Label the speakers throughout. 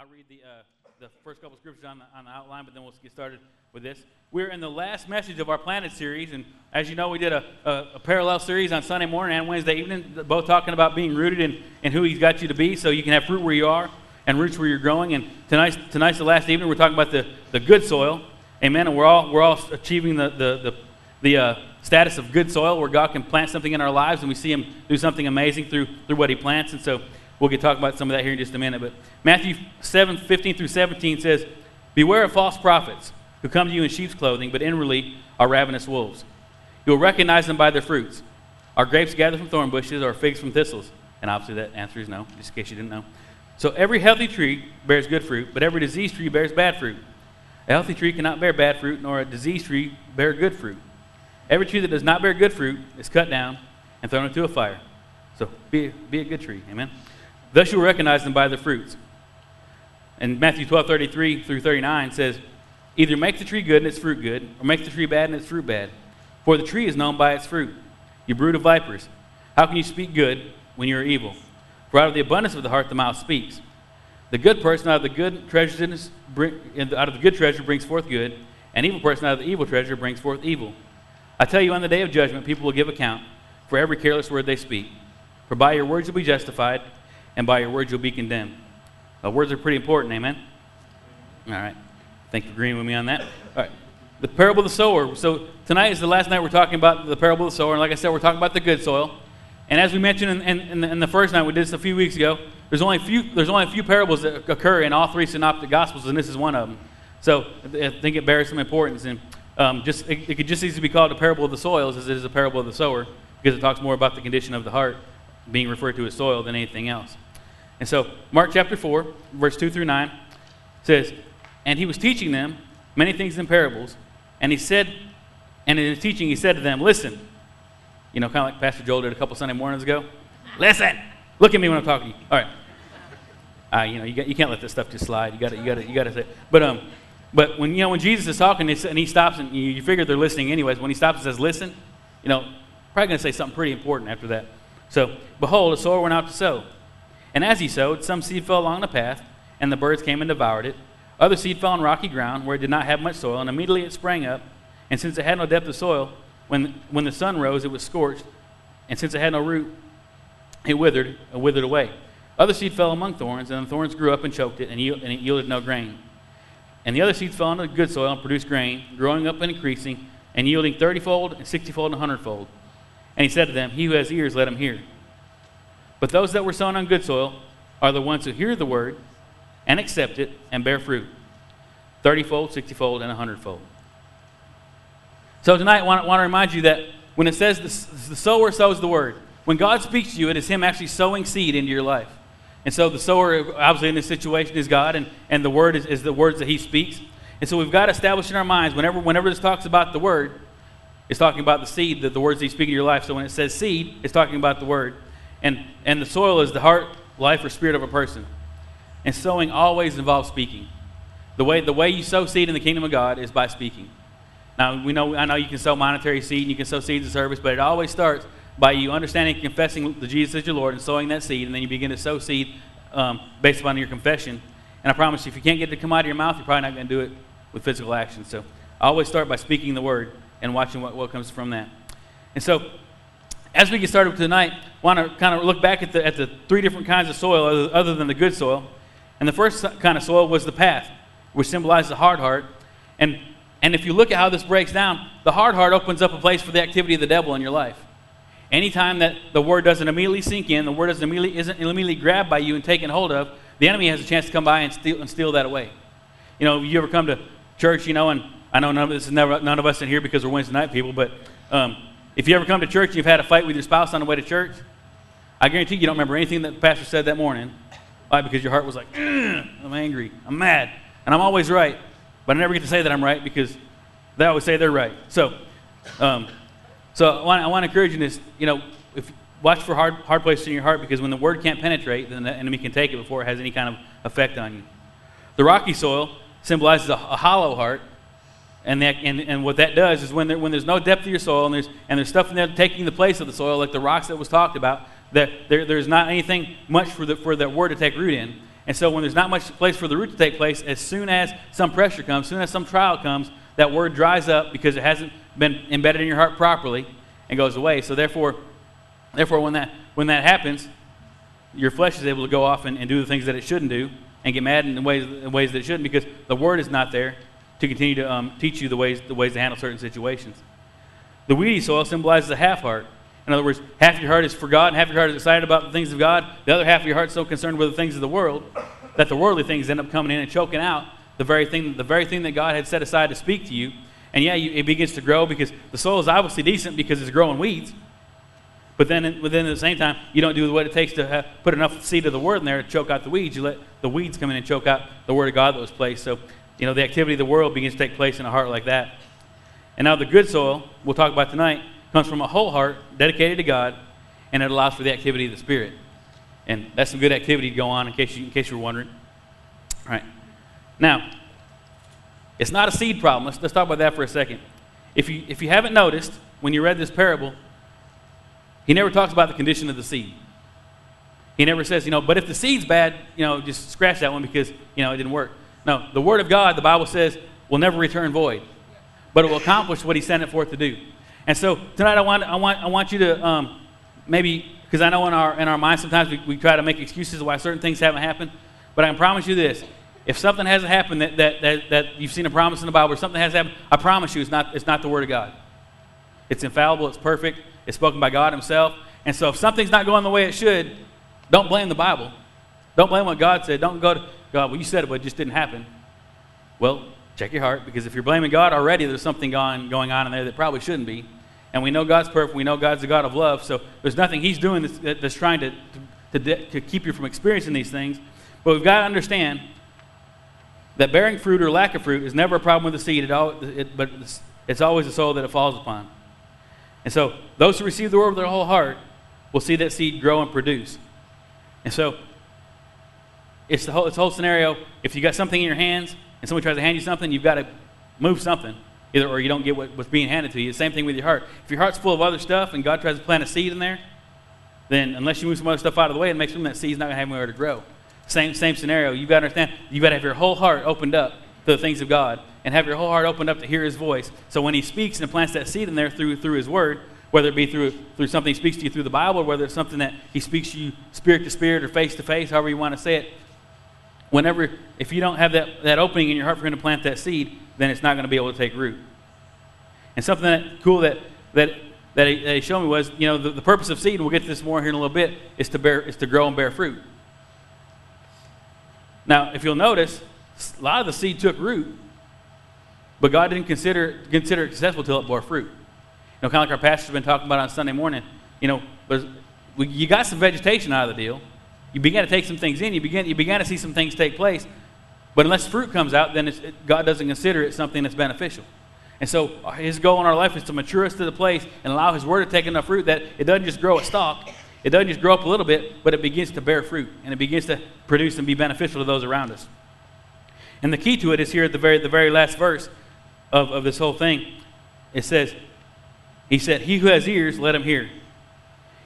Speaker 1: I'll read the, uh, the first couple scriptures on the, on the outline, but then we'll get started with this. We're in the last message of our Planted series, and as you know, we did a, a, a, parallel series on Sunday morning and Wednesday evening, both talking about being rooted in, in who He's got you to be so you can have fruit where you are and roots where you're growing. And tonight's, tonight's the last evening, we're talking about the, the good soil. Amen. And we're all, we're all achieving the, the, the, the uh, status of good soil where God can plant something in our lives and we see Him do something amazing through, through what He plants. And so we'll get talk about some of that here in just a minute. But Matthew 7 15 through 17 says, Beware of false prophets who come to you in sheep's clothing, but inwardly are ravenous wolves. You will recognize them by their fruits. Are grapes gathered from thorn bushes or figs from thistles? And obviously, that answer is no, just in case you didn't know. So every healthy tree bears good fruit, but every diseased tree bears bad fruit. A healthy tree cannot bear bad fruit, nor a diseased tree bear good fruit. Every tree that does not bear good fruit is cut down and thrown into a fire. So be, be a good tree. Amen. Thus you will recognize them by their fruits. And Matthew 12, 33 through 39 says, Either make the tree good and its fruit good, or make the tree bad and its fruit bad. For the tree is known by its fruit. You brood of vipers, how can you speak good when you are evil? For out of the abundance of the heart the mouth speaks. The good person out of the good treasure out of the good treasure brings forth good, and evil person out of the evil treasure brings forth evil. I tell you, on the day of judgment, people will give account for every careless word they speak. For by your words you'll be justified, and by your words you'll be condemned. Uh, words are pretty important, amen? All right. Thank you for agreeing with me on that. All right. The parable of the sower. So tonight is the last night we're talking about the parable of the sower. And like I said, we're talking about the good soil. And as we mentioned in, in, in, the, first night, we did this a few weeks ago, there's only, a few, there's only a few parables that occur in all three synoptic gospels, and this is one of them. So I think it bears some importance. And um, just, it, it could just easily be called a parable of the soils as it is a parable of the sower, because it talks more about the condition of the heart being referred to as soil than anything else. And so, Mark chapter 4, verse 2 through 9 says, And he was teaching them many things in parables. And he said, and in his teaching, he said to them, Listen. You know, kind of like Pastor Joel did a couple Sunday mornings ago. Listen. Look at me when I'm talking to you. All right. Uh, you know, you, got, you can't let this stuff just slide. You got to, you got to, you got say. But um, but when you know when Jesus is talking and he stops and you, you figure they're listening anyways. When he stops and says, "Listen," you know, probably going to say something pretty important after that. So, behold, a sower went out to sow. And as he sowed, some seed fell along the path, and the birds came and devoured it. Other seed fell on rocky ground, where it did not have much soil, and immediately it sprang up. And since it had no depth of soil, when, when the sun rose, it was scorched. And since it had no root, it withered, it withered away. Other seed fell among thorns, and the thorns grew up and choked it, and, and it yielded no grain. And the other seeds fell into good soil and produced grain, growing up and increasing, and yielding thirtyfold, and sixtyfold, and a hundredfold. And he said to them, He who has ears, let him hear. But those that were sown on good soil are the ones who hear the word and accept it and bear fruit thirtyfold, sixtyfold, and a hundredfold. So tonight, I want, to remind you that when it says the, sower sows the word, when God speaks to you, it is Him actually sowing seed into your life. And so the sower, obviously, in this situation is God, and, and the word is, is the words that He speaks. And so we've got to establish in our minds, whenever, whenever this talks about the word, it's talking about the seed, the, the words that He's speaking to your life. So when it says seed, it's talking about the word. And, and the soil is the heart, life, or spirit of a person. And sowing always involves speaking. The way, the way you sow seed in the kingdom of God is by speaking. Now, we know, I know you can sow monetary seed and you can sow seeds of service, but it always starts by you understanding and confessing the Jesus as your Lord and sowing that seed, and then you begin to sow seed um, based upon your confession. And I promise you, if you can't get it to come out of your mouth, you're probably not going to do it with physical action. So I always start by speaking the word and watching what, what comes from that. And so as we get started tonight, want to kind of look back at the, at the three different kinds of soil other, other than the good soil. And the first kind of soil was the path, which symbolized the hard heart. And, and if you look at how this breaks down, the hard heart opens up a place for the activity of the devil in your life. Anytime that the word doesn't immediately sink in, the word doesn't immediately, isn't immediately grabbed by you and taken hold of, the enemy has a chance to come by and steal, and steal that away. You know, you ever come to church, you know, and I know none of this is never, none of us in here because we're Wednesday night people, but um, if you ever come to church and you've had a fight with your spouse on the way to church, I guarantee you don't remember anything that the pastor said that morning. Why? Because your heart was like, I'm angry, I'm mad, and I'm always right. But I never get to say that I'm right because they always say they're right. So, um, so I want, I want to encourage you this, you know, if, watch for hard, hard places in your heart because when the word can't penetrate, then the enemy can take it before it has any kind of effect on you. The rocky soil symbolizes a, a hollow heart and, that, and, and what that does is when, there, when there's no depth to your soil and there's, and there's stuff in there taking the place of the soil, like the rocks that was talked about, that there, there's not anything much for the, for that word to take root in. And so when there's not much place for the root to take place, as soon as some pressure comes, as soon as some trial comes, that word dries up because it hasn't been embedded in your heart properly and goes away. So therefore, therefore when that when that happens, your flesh is able to go off and, and do the things that it shouldn't do and get mad in ways, in ways that it shouldn't because the word is not there to continue to um, teach you the ways, the ways to handle certain situations. The weedy soil symbolizes a half heart. In other words, half your heart is for God, and half your heart is excited about the things of God. The other half of your heart is so concerned with the things of the world that the worldly things end up coming in and choking out the very thing, the very thing that God had set aside to speak to you. And yeah, you, it begins to grow because the soil is obviously decent because it's growing weeds. But then, within the same time, you don't do what it takes to have, put enough seed of the word in there to choke out the weeds. You let the weeds come in and choke out the word of God that was placed. So, you know, the activity of the world begins to take place in a heart like that. And now the good soil, we'll talk about tonight, comes from a whole heart dedicated to God, and it allows for the activity of the Spirit. And that's some good activity to go on in case you, in case you were wondering. All right. Now, it's not a seed problem. Let's, let's talk about that for a second. If you, if you haven't noticed, when you read this parable, he never talks about the condition of the seed. He never says, you know, but if the seed's bad, you know, just scratch that one because, you know, it didn't work. No, the Word of God, the Bible says, will never return void, but it will accomplish what He sent it forth to do. And so tonight I want, I want, I want you to um, maybe, because I know in our, in our minds sometimes we, we try to make excuses why certain things haven't happened, but I can promise you this. If something hasn't happened that, that, that, that you've seen a promise in the Bible or something has happened, I promise you it's not, it's not the Word of God. It's infallible, it's perfect, it's spoken by God Himself. And so if something's not going the way it should, don't blame the Bible. Don't blame what God said. Don't go to God, well, you said it, but it just didn't happen. Well, check your heart, because if you're blaming God already, there's something going, going on in there that probably shouldn't be. And we know God's perfect. We know God's a God of love. So there's nothing He's doing that's, that's trying to, to, to, to keep you from experiencing these things. But we've got to understand that bearing fruit or lack of fruit is never a problem with the seed, it all, it, but it's, it's always the soil that it falls upon. And so those who receive the word with their whole heart will see that seed grow and produce. And so it's the whole, it's the whole scenario. If you got something in your hands and somebody tries to hand you something, you've got to move something. Either or you don't get what, what's being handed to you. Same thing with your heart. If your heart's full of other stuff and God tries to plant a seed in there, then unless you move some other stuff out of the way, it makes room that seed's not going to have anywhere to grow. Same, same scenario. You've got to understand, you've got to have your whole heart opened up to the things of God and have your whole heart opened up to hear His voice. So when He speaks and plants that seed in there through, through His Word, whether it be through, through something He speaks to you through the Bible, or whether it's something that He speaks to you spirit to spirit or face to face, however you want to say it, whenever, if you don't have that, that opening in your heart for Him to plant that seed, then it's not going to be able to take root. And something that cool that, that, that, he, that he showed me was, you know, the, the purpose of seed, and we'll get to this more here in a little bit, is to, bear, is to grow and bear fruit. Now, if you'll notice, a lot of the seed took root, but God didn't consider, consider it successful until it bore fruit. You know, kind of like our pastor's been talking about on Sunday morning, you know, but you got some vegetation out of the deal. You began to take some things in. You began, you began to see some things take place. But unless fruit comes out, then it, God doesn't consider it something that's beneficial. And so uh, his goal in our life is to mature us to the place and allow his word to take enough fruit that it doesn't just grow a stalk, it doesn't just grow up a little bit, but it begins to bear fruit and it begins to produce and be beneficial to those around us. And the key to it is here at the very, the very last verse of, of this whole thing. It says, He said, He who has ears, let him hear.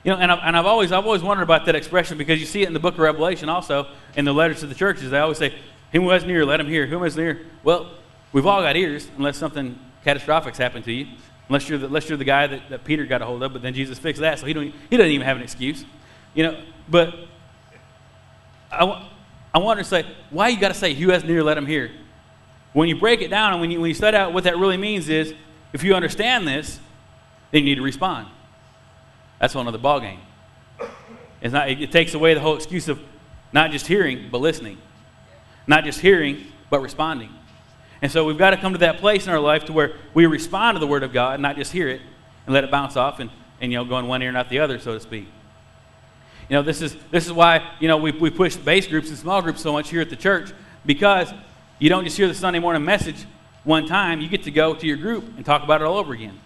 Speaker 1: You know, and, I, and I've, always, I've always wondered about that expression because you see it in the book of Revelation also, in the letters to the churches. They always say, Him who has an ear, let him hear. Who has an ear? Well, we've all got ears unless something catastrophic's happened to you. Unless you're the, unless you're the guy that, that Peter got a hold of, but then Jesus fixed that, so he, don't, he doesn't even have an excuse. You know, but I, I want to say, why you got to say, who has near, let him hear? When you break it down and when you, when you study out what that really means is, if you understand this, then you need to respond. That's a whole other ballgame. It's not, it, takes away the whole excuse of not just hearing, but listening. Not just hearing, but responding. And so we've got to come to that place in our life to where we respond to the Word of God, not just hear it and let it bounce off and, and you know, go in one ear, and not the other, so to speak. You know, this is, this is why, you know, we, we push base groups and small groups so much here at the church because you don't just hear the Sunday morning message one time. You get to go to your group and talk about it all over again.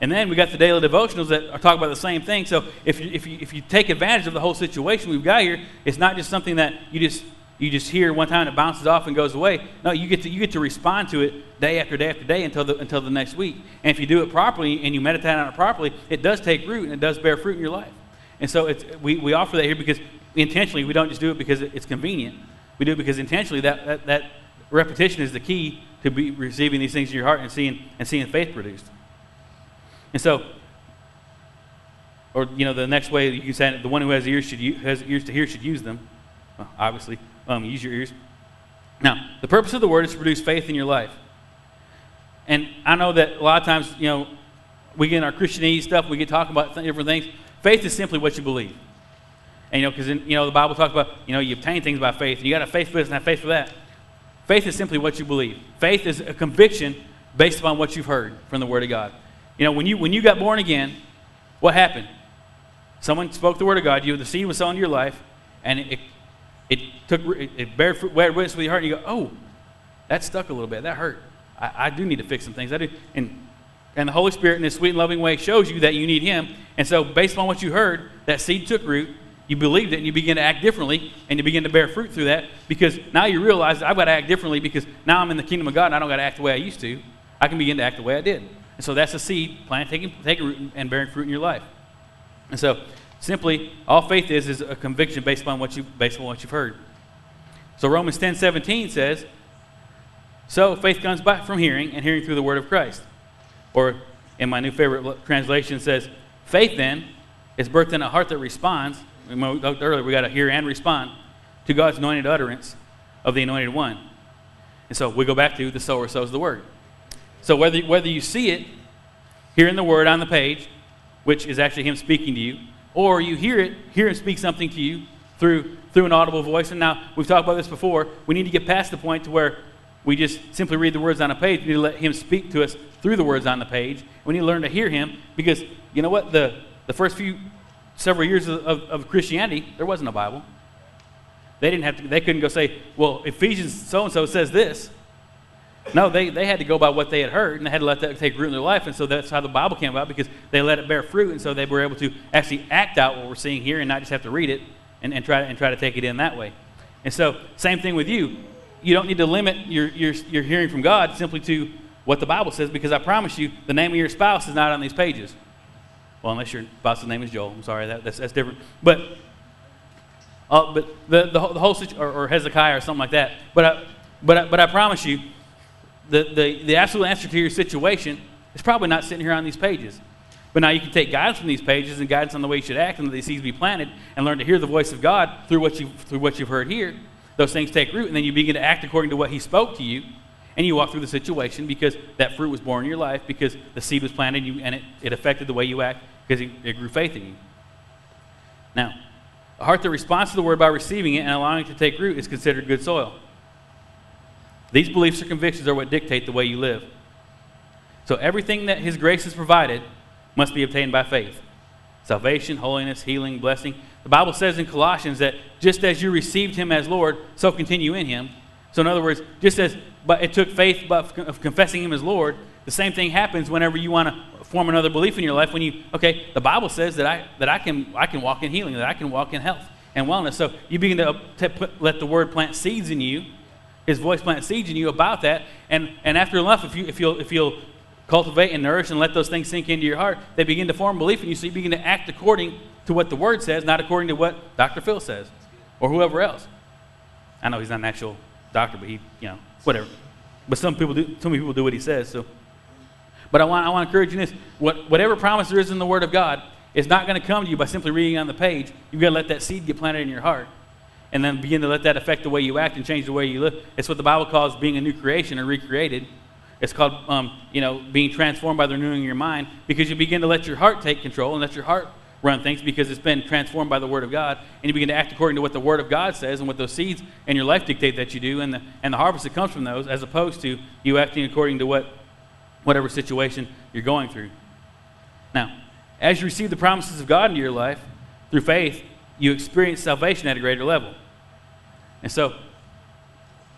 Speaker 1: And then we got the daily devotionals that are talking about the same thing. So if you, if, you, if you take advantage of the whole situation we've got here, it's not just something that you just you just hear one time and it bounces off and goes away. No, you get to, you get to respond to it day after day after day until the, until the next week. And if you do it properly and you meditate on it properly, it does take root and it does bear fruit in your life. And so it's, we, we offer that here because intentionally we don't just do it because it's convenient, We do it because intentionally that, that, that repetition is the key to be receiving these things in your heart and seeing, and seeing faith produced. And so, or, you know, the next way you can say it, the one who has ears, should, has ears to hear should use them. Well, obviously, um, use your ears. Now, the purpose of the word is to produce faith in your life. And I know that a lot of times, you know, we get in our Christianese stuff, we get talking about different things. Faith is simply what you believe. And, you know, because, you know, the Bible talks about, you know, you obtain things by faith. And you got to faith for this and have faith for that. Faith is simply what you believe. Faith is a conviction based upon what you've heard from the Word of God. You know, when you, when you got born again, what happened? Someone spoke the Word of God. You, the seed was sown in your life, and it, it took it, it bare fruit, witness with your heart, and you go, oh, that stuck a little bit. That hurt. I, I do need to fix some things. I do. And, and the Holy Spirit, in this sweet and loving way, shows you that you need Him. And so, based on what you heard, that seed took root, you believed it and you begin to act differently and you begin to bear fruit through that because now you realize I've got to act differently because now I'm in the kingdom of God and I don't got to act the way I used to. I can begin to act the way I did. And so that's a seed plant taking, taking root and bearing fruit in your life. And so simply, all faith is is a conviction based upon what you based on what you've heard. So Romans 10 17 says, So faith comes by from hearing, and hearing through the word of Christ. Or in my new favorite translation says, Faith then is birthed in a heart that responds we talked earlier, we got to hear and respond to God's anointed utterance of the anointed one. And so we go back to the sower sows the word. So whether, whether you see it here in the word on the page, which is actually him speaking to you, or you hear it, hear him speak something to you through, through an audible voice. And now we've talked about this before. We need to get past the point to where we just simply read the words on a page. We need to let him speak to us through the words on the page. We need to learn to hear him because you know what? The, the first few several years of, of, of Christianity, there wasn't a Bible. They didn't have to, they couldn't go say, well, Ephesians so and so says this. No, they, they had to go by what they had heard, and they had to let that take root in their life. And so that's how the Bible came about because they let it bear fruit, and so they were able to actually act out what we're seeing here and not just have to read it and, and, try, and try to take it in that way. And so, same thing with you. You don't need to limit your, your, your hearing from God simply to what the Bible says because I promise you, the name of your spouse is not on these pages. Well, unless your boss's name is Joel. I'm sorry, that, that's, that's different. But, uh, but the, the, the whole situation, or, or, Hezekiah or something like that. But I, but I, but I promise you, the, the, the absolute answer to your situation is probably not sitting here on these pages. But now you can take guidance from these pages and guidance on the way you should act and the seeds be planted and learn to hear the voice of God through what, you, through what you've heard here. Those things take root, and then you begin to act according to what He spoke to you, and you walk through the situation because that fruit was born in your life, because the seed was planted you, and it, it affected the way you act because it, it grew faith in you. Now, a heart that responds to the word by receiving it and allowing it to take root is considered good soil. These beliefs or convictions are what dictate the way you live. So everything that His grace has provided must be obtained by faith salvation, holiness, healing, blessing. The Bible says in Colossians that just as you received Him as Lord, so continue in Him. So, in other words, just as but it took faith of confessing Him as Lord, the same thing happens whenever you want to form another belief in your life. When you, okay, the Bible says that I, that I, can, I can walk in healing, that I can walk in health and wellness. So you begin to, to put, let the Word plant seeds in you, His voice plant seeds in you about that. And, and after enough, if, you, if, you'll, if you'll cultivate and nourish and let those things sink into your heart, they begin to form belief in you. So you begin to act according to what the Word says, not according to what Dr. Phil says or whoever else. I know he's not an actual doctor, but he, you know, whatever. But some people do. Some people do what he says. So, but I want I want to encourage you this: what, whatever promise there is in the Word of God is not going to come to you by simply reading on the page. You've got to let that seed get planted in your heart, and then begin to let that affect the way you act and change the way you live. It's what the Bible calls being a new creation or recreated. It's called, um, you know, being transformed by the renewing of your mind because you begin to let your heart take control and let your heart run things because it's been transformed by the Word of God, and you begin to act according to what the Word of God says and what those seeds in your life dictate that you do, and the, and the harvest that comes from those, as opposed to you acting according to what whatever situation you're going through. Now, as you receive the promises of God into your life through faith, you experience salvation at a greater level. And so,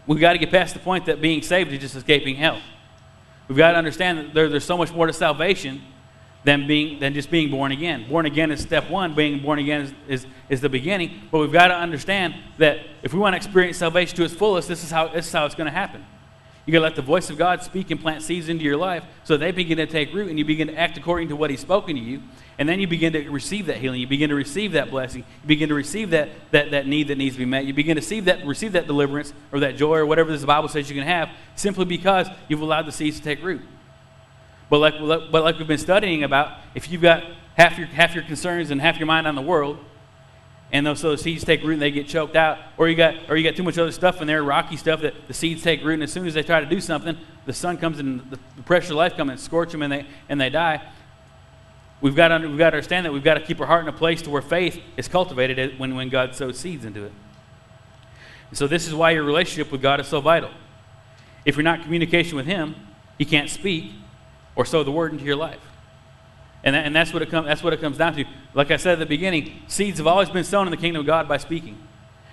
Speaker 1: we've got to get past the point that being saved is just escaping hell. We've got to understand that there, there's so much more to salvation than, being, than just being born again. Born again is step one, being born again is, is, is the beginning. But we've got to understand that if we want to experience salvation to its fullest, this is how, this is how it's going to happen. You got to let the voice of God speak and plant seeds into your life so they begin to take root and you begin to act according to what He's spoken to you. And then you begin to receive that healing. You begin to receive that blessing. You begin to receive that, that, that need that needs to be met. You begin to receive that, receive that deliverance or that joy or whatever this Bible says you can have simply because you've allowed the seeds to take root. But like, but like we've been studying about, if you've got half your, half your concerns and half your mind on the world, and those, so those seeds take root and they get choked out, or you got, or you got too much other stuff in there, rocky stuff that the seeds take root, and as soon as they try to do something, the sun comes and the, the pressure of life comes and scorch them and they, and they die. We've got, to, we've got to understand that we've got to keep our heart in a place to where faith is cultivated when, when God sows seeds into it. And so this is why your relationship with God is so vital. If you're not in communication with Him, He can't speak or sow the word into your life. And, that, and that's, what it com- that's what it comes down to. Like I said at the beginning, seeds have always been sown in the kingdom of God by speaking.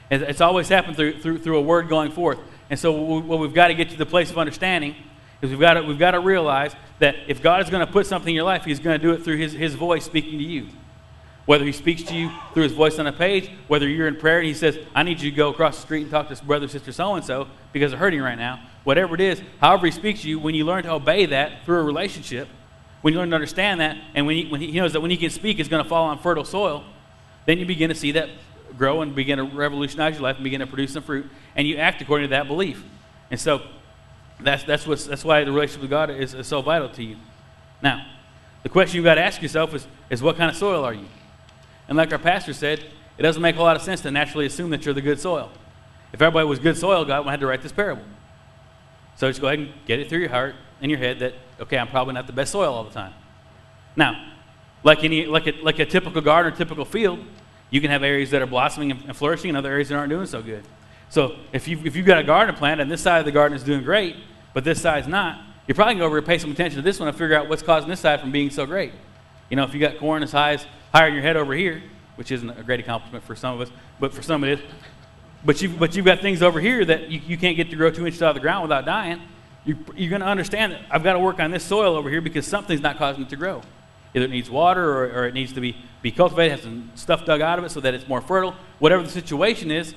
Speaker 1: It's always happened through, through, through a word going forth. And so what we've got to get to the place of understanding is we've got to, we've got to realize that if God is going to put something in your life, He's going to do it through His, his voice speaking to you. Whether He speaks to you through His voice on a page, whether you're in prayer and He says, I need you to go across the street and talk to brother, sister, so and so because they're hurting right now. Whatever it is, however He speaks to you, when you learn to obey that through a relationship, when you learn to understand that, and when he, when he knows that when He can speak, it's going to fall on fertile soil, then you begin to see that grow and begin to revolutionize your life and begin to produce some fruit, and you act according to that belief. And so, that's, that's, what's, that's why the relationship with God is, is so vital to you. Now, the question you've got to ask yourself is, is what kind of soil are you? And like our pastor said, it doesn't make a lot of sense to naturally assume that you're the good soil. If everybody was good soil, God would have to write this parable. So just go ahead and get it through your heart and your head that, okay, I'm probably not the best soil all the time. Now, like, any, like, a, like a typical garden or typical field, you can have areas that are blossoming and flourishing and other areas that aren't doing so good. So if, you've, if you've got a garden plant and this side of the garden is doing great, but this side's not, you're probably going to go pay some attention to this one and figure out what's causing this side from being so great. You know, if you got corn as high as higher in your head over here, which isn't a great accomplishment for some of us, but for some of it is. But you've, but you've got things over here that you, you can't get to grow two inches out of the ground without dying. You, you're going to understand that I've got to work on this soil over here because something's not causing it to grow. Either it needs water or, or it needs to be, be cultivated, have some stuff dug out of it so that it's more fertile. Whatever the situation is,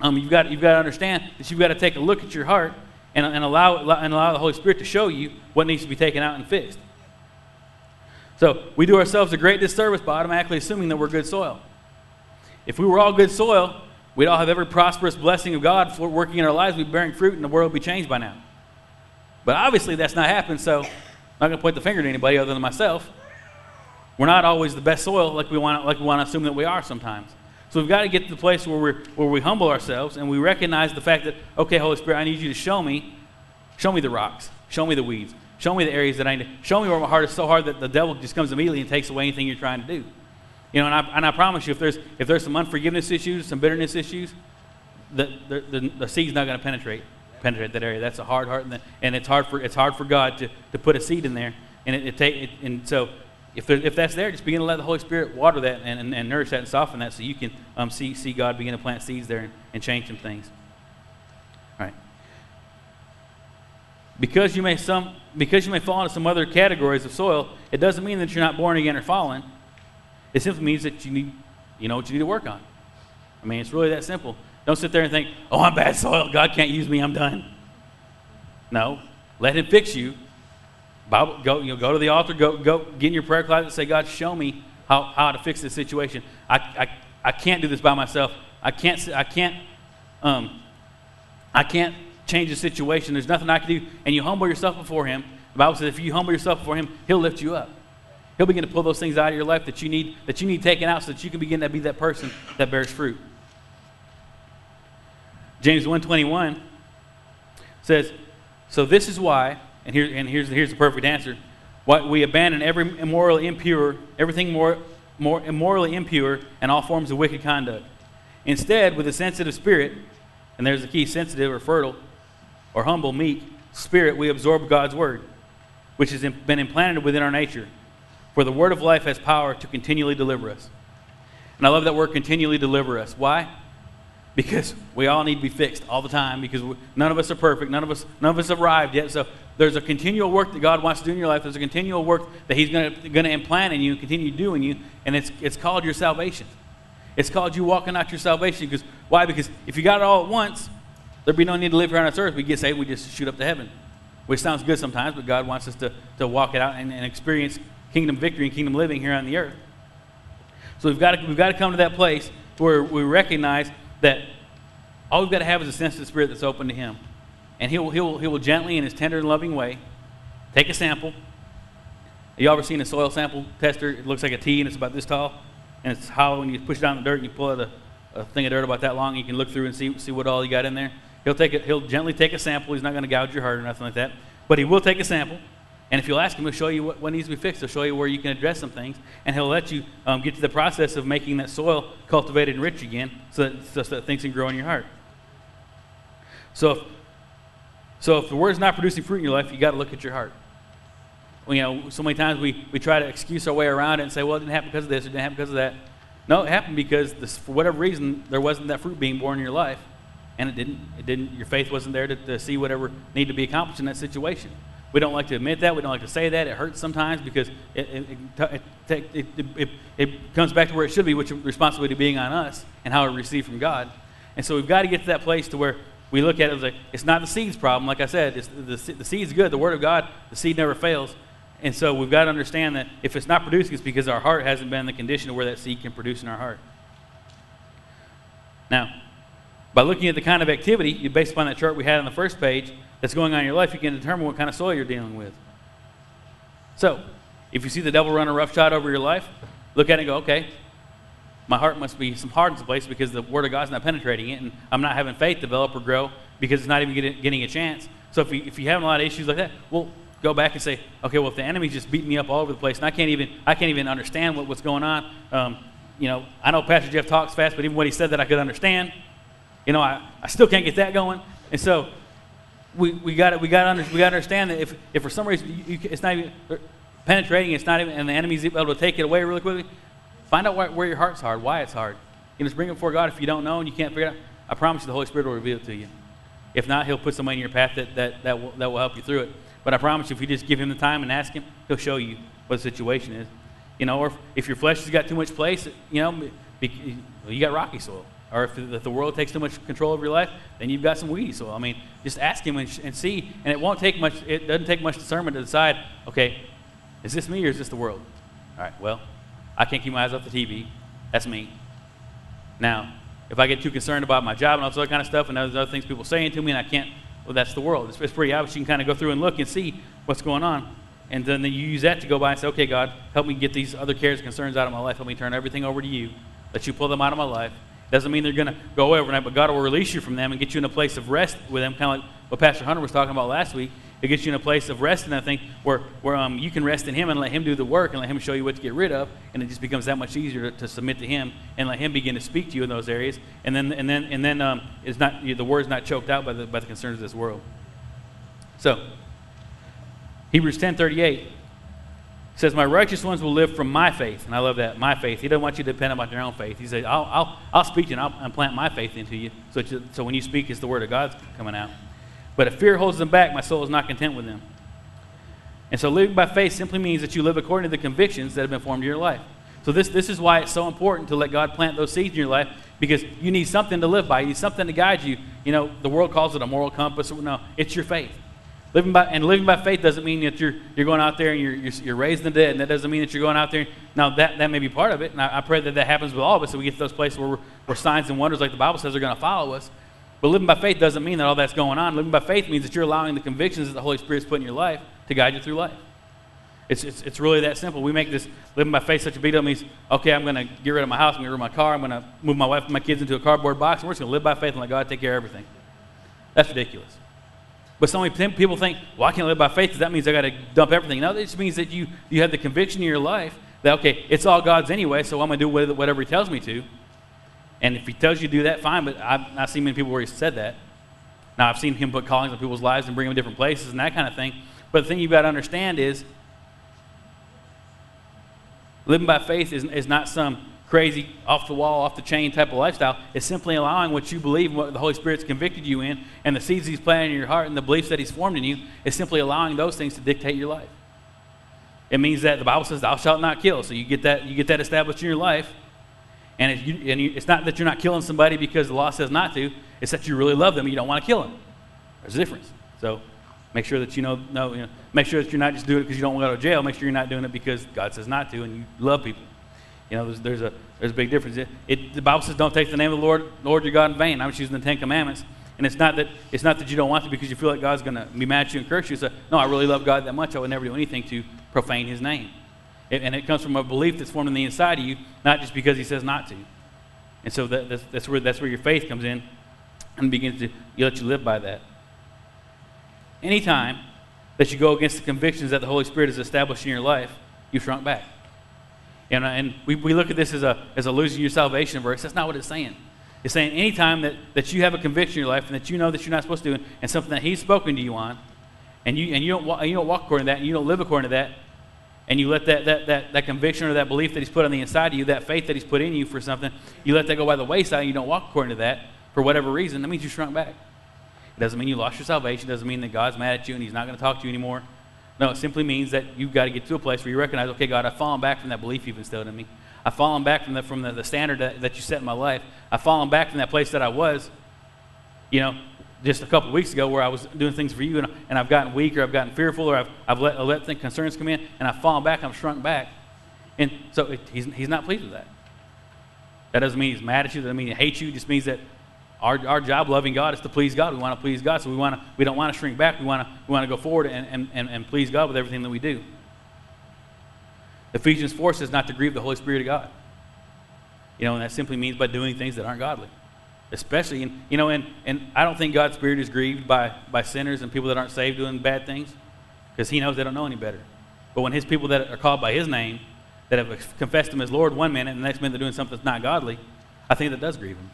Speaker 1: um, you've, got, you've got to understand that you've got to take a look at your heart and, and, allow, and allow the Holy Spirit to show you what needs to be taken out and fixed. So we do ourselves a great disservice by automatically assuming that we're good soil. If we were all good soil, we'd all have every prosperous blessing of God working in our lives, we'd be bearing fruit, and the world would be changed by now. But obviously, that's not happened, so I'm not going to point the finger to anybody other than myself. We're not always the best soil like we want, like we want to assume that we are sometimes. So we've got to get to the place where, we where we humble ourselves and we recognize the fact that, okay, Holy Spirit, I need you to show me, show me the rocks, show me the weeds, show me the areas that I need, show me where my heart is so hard that the devil just comes immediately and takes away anything you're trying to do. You know, and I, and I promise you, if there's, if there's some unforgiveness issues, some bitterness issues, the, the, the, the seed's not going to penetrate penetrate that area. That's a hard heart, and, the, and it's hard for it's hard for God to, to put a seed in there. And it, it take it, and so if, there, if that's there, just begin to let the Holy Spirit water that and, and, and nourish that and soften that so you can um, see, see God begin to plant seeds there and, and change some things. All right. Because you, may some, because you may fall into some other categories of soil, it doesn't mean that you're not born again or fallen. It simply means that you need, you know what you need to work on. I mean, it's really that simple. Don't sit there and think, oh, I'm bad soil. God can't use me. I'm done. No. Let Him fix you Bible, go, you know, go to the altar, go, go get in your prayer closet and say, God, show me how, how to fix this situation. I, I, I can't do this by myself. I can't, I can't, um, I can't change the situation. There's nothing I can do. And you humble yourself before Him. The Bible says if you humble yourself before Him, He'll lift you up. He'll begin to pull those things out of your life that you need, that you need taken out so that you can begin to be that person that bears fruit. James 121 says, So this is why and, here, and here's, here's the perfect answer. What we abandon every immoral, impure, everything more, more immorally impure, and all forms of wicked conduct. Instead, with a sensitive spirit, and there's the key sensitive or fertile or humble, meek spirit, we absorb God's word, which has been implanted within our nature. For the word of life has power to continually deliver us. And I love that word continually deliver us. Why? Because we all need to be fixed all the time because we, none of us are perfect. None of us, none of us arrived yet. So there's a continual work that God wants to do in your life. There's a continual work that He's going to implant in you and continue doing you, and it's, it's called your salvation. It's called you walking out your salvation. Because why? Because if you got it all at once, there'd be no need to live here on this earth. We get saved, we just shoot up to heaven, which sounds good sometimes, but God wants us to, to walk it out and, and experience kingdom victory and kingdom living here on the earth. So we've got to, we've got to come to that place where we recognize that all we've got to have is a sensitive spirit that's open to Him. And He'll, he'll, he will gently, in His tender and loving way, take a sample. You ever seen a soil sample tester? It looks like a T and it's about this tall, and it's hollow, and you push it down in the dirt and you pull out a, a thing of dirt about that long, and you can look through and see, see what all you got in there. He'll, take it, he'll gently take a sample. He's not going to gouge your heart or nothing like that, but he will take a sample. And if you'll ask him, he'll show you what, what, needs to be fixed. He'll show you where you can address some things. And he'll let you um, get to the process of making that soil cultivated and rich again so that, so that things can grow in your heart. So if, so if the word's not producing fruit in your life, you got to look at your heart. Well, you know, so many times we, we try to excuse our way around it and say, well, it didn't happen because of this, it didn't happen because of that. No, it happened because this, for whatever reason, there wasn't that fruit being born in your life. And it didn't, it didn't, your faith wasn't there to, to see whatever needed to be accomplished in that situation. We don't like to admit that. We don't like to say that. It hurts sometimes because it, it, it, it, it comes back to where it should be, which is responsibility being on us and how we receive from God. And so we've got to get to that place to where we look at it as like, it's not the seed's problem. Like I said, the, the seed's good. The Word of God, the seed never fails. And so we've got to understand that if it's not producing, it's because our heart hasn't been in the condition where that seed can produce in our heart. Now, by looking at the kind of activity, you based upon that chart we had on the first page, that's going on in your life, you can determine what kind of soil you're dealing with. So, if you see the devil run a rough shot over your life, look at it and go, okay, my heart must be some hard place because the Word of God's not penetrating it, and I'm not having faith develop or grow because it's not even getting, getting a chance. So if you, if you have a lot of issues like that, well, go back and say, okay, well, if the enemy's just beating me up all over the place, and I can't even, I can't even understand what, what's going on. Um, you know, I know Pastor Jeff talks fast, but even what he said that I could understand, you know, I, I still can't get that going. And so we, we got we got to we got to understand that if, if for some reason you, you, it's not even er, penetrating, it's not even, and the enemy's able to take it away really quickly, find out why, where your heart's hard, why it's hard. You just bring it before God. If you don't know and you can't figure it out, I promise you the Holy Spirit will reveal it to you. If not, He'll put somebody in your path that, that, that, will, that will help you through it. But I promise you, if you just give Him the time and ask Him, He'll show you what the situation is. You know, or if, if your flesh has got too much place, you know, you got rocky soil or if, if, the world takes too much control of your life, then you've got some weeds. So, I mean, just ask him and, and, see. And it won't take much. It doesn't take much discernment to decide. Okay, is this me or is this the world? All right. Well, I can't keep my eyes off the TV. That's me. Now, if I get too concerned about my job and all this other kind of stuff, and other things people saying to me, and I can't, well, that's the world. It's, it's pretty obvious. You can kind of go through and look and see what's going on. And then you use that to go by and say, okay, God, help me get these other cares and concerns out of my life. Help me turn everything over to you. Let you pull them out of my life. Doesn't mean they're going to go away overnight, but God will release you from them and get you in a place of rest with them, kind of like what Pastor Hunter was talking about last week. It gets you in a place of rest in that thing where, where um, you can rest in Him and let Him do the work and let Him show you what to get rid of, and it just becomes that much easier to, to submit to Him and let Him begin to speak to you in those areas. And then, and then, and then um, it's not, the word's not choked out by the, by the concerns of this world. So, Hebrews 10:38 says, My righteous ones will live from my faith. And I love that, my faith. He doesn't want you to depend on your own faith. He says, I'll, I'll, I'll speak to you and I'll implant my faith into you. So, so when you speak, it's the word of God coming out. But if fear holds them back, my soul is not content with them. And so living by faith simply means that you live according to the convictions that have been formed in your life. So this, this is why it's so important to let God plant those seeds in your life because you need something to live by. You need something to guide you. You know, the world calls it a moral compass. No, it's your faith. Living by, and living by faith doesn't mean that you're, you're going out there and you're, you're, you're raising the dead, and that doesn't mean that you're going out there. Now, that, that may be part of it, and I, I pray that that happens with all of us, so we get to those places where, where signs and wonders, like the Bible says, are going to follow us. But living by faith doesn't mean that all that's going on. Living by faith means that you're allowing the convictions that the Holy Spirit's put in your life to guide you through life. It's, it's, it's really that simple. We make this living by faith such a deal. It means, okay, I'm going to get rid of my house, I'm going to get rid of my car, I'm going to move my wife and my kids into a cardboard box, and we're just going to live by faith and let God take care of everything. That's ridiculous. But so many people think, well, I can't live by faith because that means I got to dump everything. No, it just means that you, you have the conviction in your life that, okay, it's all God's anyway, so I'm going to do whatever He tells me to. And if He tells you to do that, fine, but I've seen many people where He said that. Now, I've seen Him put callings on people's lives and bring them to different places and that kind of thing. But the thing you've got to understand is living by faith is, is not some crazy, off the wall, off the chain type of lifestyle. It's simply allowing what you believe, what the Holy Spirit's convicted you in, and the seeds He's planted in your heart and the beliefs that He's formed in you, is simply allowing those things to dictate your life. It means that the Bible says, "Thou shalt not kill." So you get that you get that established in your life, and, you, and you, it's not that you're not killing somebody because the law says not to. It's that you really love them and you don't want to kill them. There's a difference. So make sure that you know, know you know make sure that you're not just doing it because you don't want to go to jail. Make sure you're not doing it because God says not to and you love people. You know, there's, there's, a, there's a big difference. It, it, the Bible says don't take the name of the Lord, Lord your God in vain. I'm just using the Ten Commandments. And it's not that, it's not that you don't want to because you feel like God's going to be mad at you and curse you. It's no, I really love God that much. I would never do anything to profane his name. It, and it comes from a belief that's formed in the inside of you, not just because he says not to. And so that, that's, that's, where, that's where your faith comes in and begins to you let you live by that. Anytime that you go against the convictions that the Holy Spirit has established in your life, you shrunk back. And, and we, we look at this as a, as a losing your salvation verse. That's not what it's saying. It's saying anytime that, that you have a conviction in your life and that you know that you're not supposed to do and something that He's spoken to you on, and you, and you, don't, you don't walk according to that, and you don't live according to that, and you let that, that, that, that conviction or that belief that He's put on the inside of you, that faith that He's put in you for something, you let that go by the wayside and you don't walk according to that for whatever reason, that means you shrunk back. It doesn't mean you lost your salvation. It doesn't mean that God's mad at you and He's not going to talk to you anymore. No, it simply means that you've got to get to a place where you recognize, okay, God, I've fallen back from that belief you've instilled in me. I've fallen back from the, from the, the standard that, that you set in my life. I've fallen back from that place that I was, you know, just a couple weeks ago where I was doing things for you and, and I've gotten weak or I've gotten fearful or I've, I've let, I let concerns come in and I've fallen back, I've shrunk back. And so it, he's, he's not pleased with that. That doesn't mean he's mad at you. That doesn't mean he hates you. It just means that our, our job loving God is to please God. We want to please God. So we, want to, we don't want to shrink back. We want to, we want to go forward and, and, and please God with everything that we do. Ephesians 4 says not to grieve the Holy Spirit of God. You know, and that simply means by doing things that aren't godly. Especially, in, you know, and, and I don't think God's Spirit is grieved by, by sinners and people that aren't saved doing bad things because He knows they don't know any better. But when His people that are called by His name, that have confessed Him as Lord one minute and the next minute they're doing something that's not godly, I think that does grieve Him.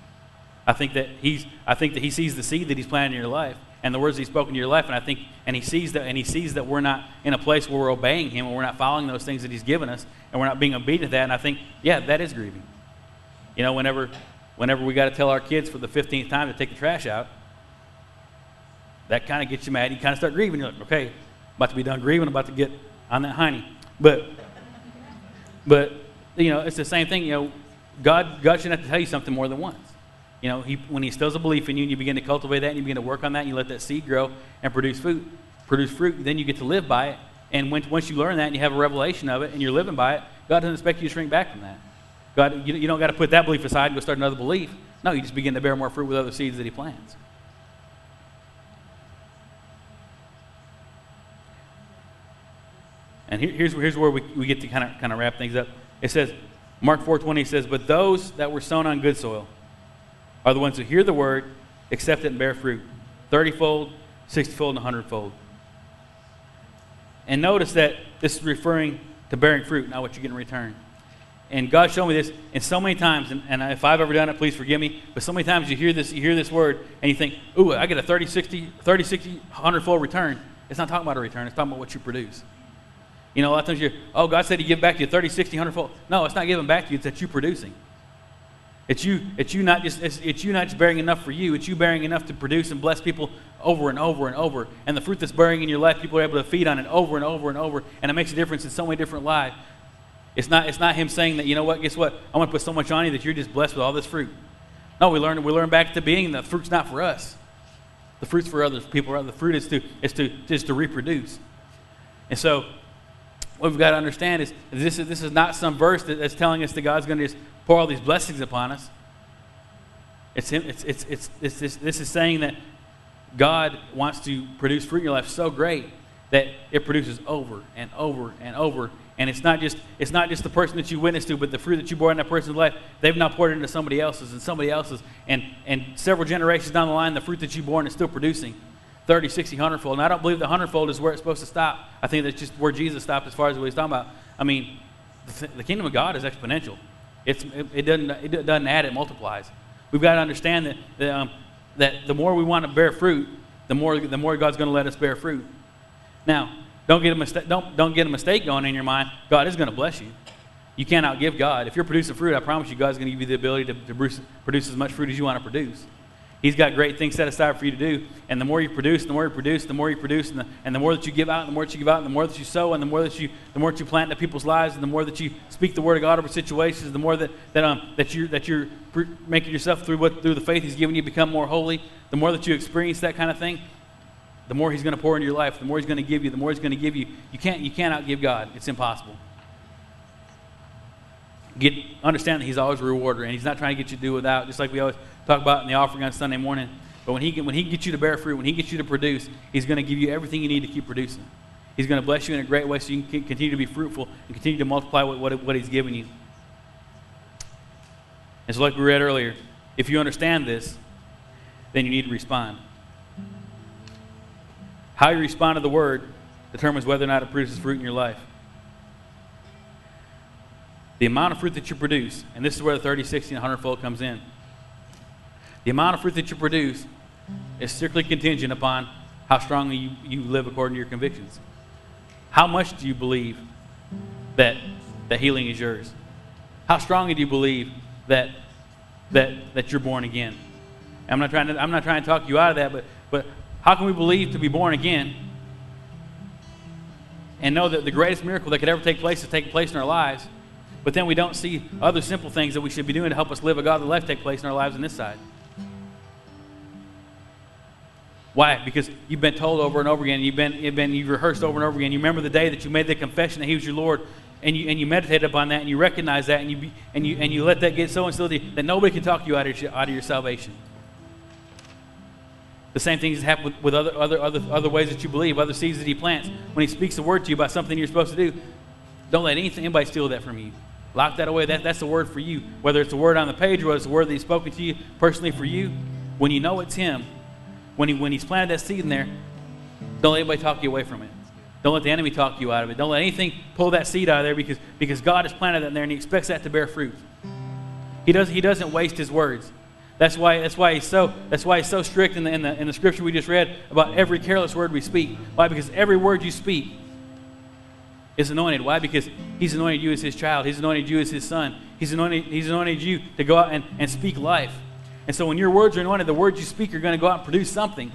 Speaker 1: I think that He's, I think that He sees the seed that He's planted in your life and the words He's spoken to your life, and I think, and He sees that, and He sees that we're not in a place where we're obeying Him and we're not following those things that He's given us, and we're not being obedient to that. And I think, yeah, that is grieving. You know, whenever, whenever we got to tell our kids for the 15th time to take the trash out, that kind of gets you mad. You kind of start grieving. You're like, okay, about to be done grieving, about to get on that hiney. But, but you know, it's the same thing. You know, God, God shouldn't have to tell you something more than once. You know, he, when He instills a belief in you, and you begin to cultivate that, and you begin to work on that, and you let that seed grow and produce fruit, produce fruit, then you get to live by it. And when, once you learn that, and you have a revelation of it, and you're living by it, God doesn't expect you to shrink back from that. God, you, you don't got to put that belief aside and go start another belief. No, you just begin to bear more fruit with other seeds that He plants. And here, here's, here's where we, we get to kind of kind of wrap things up. It says, Mark 4:20 says, "But those that were sown on good soil are the ones who hear the word, accept it, and bear fruit, thirty-fold, sixty-fold, and a hundredfold." And notice that this is referring to bearing fruit, not what you get in return. And God showed me this, and so many times, and, and, if I've ever done it, please forgive me, but so many times you hear this, you hear this word, and you think, ooh, I get a 30, 60, 30, 60, 100 fold return. It's not talking about a return, it's talking about what you produce. You know, a lot of times you're, oh, God said He give back to you 30, 60, 100 fold. No, it's not giving back to you, it's that you're producing. It's you, it's you not just it's, it's you not just bearing enough for you, it's you bearing enough to produce and bless people over and over and over. And the fruit that's bearing in your life, people are able to feed on it over and over and over, and it makes a difference in so many different lives. It's not, it's not him saying that, you know what, guess what? I'm going to put so much on you that you're just blessed with all this fruit. No, we learn, we learn back to being the fruit's not for us. The fruit's for other people. The fruit is to, is to, just to reproduce. And so what we've got to understand is this is, this is not some verse that, that's telling us that God's going to just pour all these blessings upon us. It's, it's, it's, it's, it's, this, is saying that God wants to produce fruit in your life so great that it produces over and over and over and it's not just it's not just the person that you witnessed to, but the fruit that you bore in that person's life, they've now poured it into somebody else's and somebody else's. And and several generations down the line, the fruit that you bore is still producing 30, 60, 100 fold. And I don't believe the 100 fold is where it's supposed to stop. I think that's just where Jesus stopped as far as what he's talking about. I mean, the, the kingdom of God is exponential. It's, it, it, doesn't, it doesn't add, it multiplies. We've got to understand that, that, um, that the more we want to bear fruit, the more, the more God's going to let us bear fruit. Now, don't get a mistake, don't, don't get a mistake going in your mind. God is going to bless you. You can't outgive God. If you're producing fruit, I promise you, God's going to give you the ability to, to produce, produce as much fruit as you want to produce. He's got great things set aside for you to do. And the more you produce, the more you produce, the more you produce, and the, and the more that you give out, and the more that you give out, and the more that you sow, and the more that you, the more that you plant into people's lives, and the more that you speak the word of God over situations, the more that, that, um, that, you're, that you're making yourself through, what, through the faith He's given you become more holy, the more that you experience that kind of thing, the more He's going to pour into your life, the more He's going to give you, the more He's going to give you. You can't, you can't outgive God. It's impossible. Get, understand that He's always a rewarder, and He's not trying to get you to do without, just like we always talk about in the offering on Sunday morning. But when he, when he gets you to bear fruit, when he gets you to produce, he's going to give you everything you need to keep producing. He's going to bless you in a great way so you can continue to be fruitful and continue to multiply what, what, what he's given you. And so, like we read earlier, if you understand this, then you need to respond. How you respond to the word determines whether or not it produces fruit in your life. The amount of fruit that you produce, and this is where the 30, 60, and 100 fold comes in. The amount of fruit that you produce is strictly contingent upon how strongly you, you live according to your convictions. How much do you believe that, that healing is yours? How strongly do you believe that, that, that you're born again? I'm not, trying to, I'm not trying to talk you out of that, but, but how can we believe to be born again and know that the greatest miracle that could ever take place is taking place in our lives, but then we don't see other simple things that we should be doing to help us live a godly life take place in our lives on this side? Why? Because you've been told over and over again, you've been, you've been you've rehearsed over and over again. You remember the day that you made the confession that He was your Lord, and you, and you meditated upon that, and you recognize that, and you, and you, and you let that get so instilled that nobody can talk you out of your, out of your salvation. The same things happen with, with other, other, other, other ways that you believe, other seeds that He plants. When He speaks a word to you about something you're supposed to do, don't let anything, anybody steal that from you. Lock that away. That, that's the word for you. Whether it's a word on the page or whether it's a word that He's spoken to you personally for you, when you know it's Him, when, he, when he's planted that seed in there, don't let anybody talk you away from it. Don't let the enemy talk you out of it. Don't let anything pull that seed out of there because, because God has planted that in there and he expects that to bear fruit. He, does, he doesn't waste his words. That's why, that's why, he's, so, that's why he's so strict in the, in, the, in the scripture we just read about every careless word we speak. Why? Because every word you speak is anointed. Why? Because he's anointed you as his child. He's anointed you as his son. He's anointed, he's anointed you to go out and, and speak life. And so when your words are anointed, the words you speak are going to go out and produce something.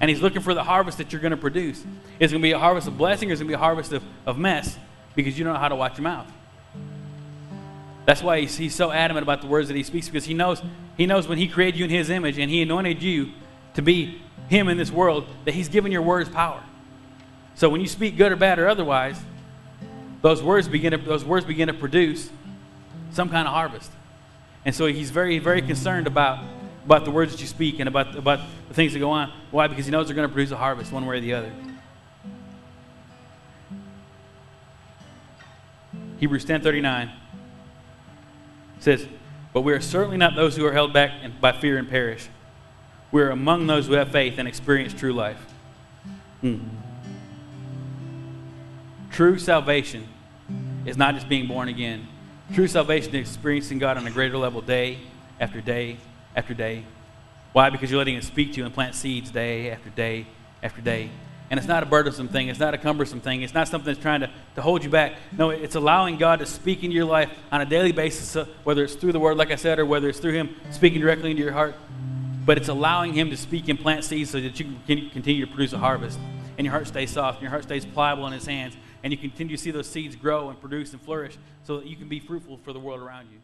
Speaker 1: And he's looking for the harvest that you're going to produce. It's going to be a harvest of blessing or it's going to be a harvest of, of mess because you don't know how to watch your mouth. That's why he's, he's so adamant about the words that he speaks because he knows, he knows when he created you in his image and he anointed you to be him in this world that he's given your words power. So when you speak good or bad or otherwise, those words begin to, those words begin to produce some kind of harvest. And so he's very, very concerned about, about the words that you speak and about, about the things that go on. Why? Because he knows they're going to produce a harvest one way or the other. Hebrews 10.39 says, But we are certainly not those who are held back by fear and perish. We are among those who have faith and experience true life. Hmm. True salvation is not just being born again. True salvation is experiencing God on a greater level day after day after day. Why? Because you're letting Him speak to you and plant seeds day after day after day. And it's not a burdensome thing. It's not a cumbersome thing. It's not something that's trying to, to hold you back. No, it's allowing God to speak into your life on a daily basis, uh, whether it's through the Word, like I said, or whether it's through Him speaking directly into your heart. But it's allowing Him to speak and plant seeds so that you can continue to produce a harvest. And your heart stays soft, and your heart stays pliable in His hands, and you continue to see those seeds grow and produce and flourish so that you can be fruitful for the world around you.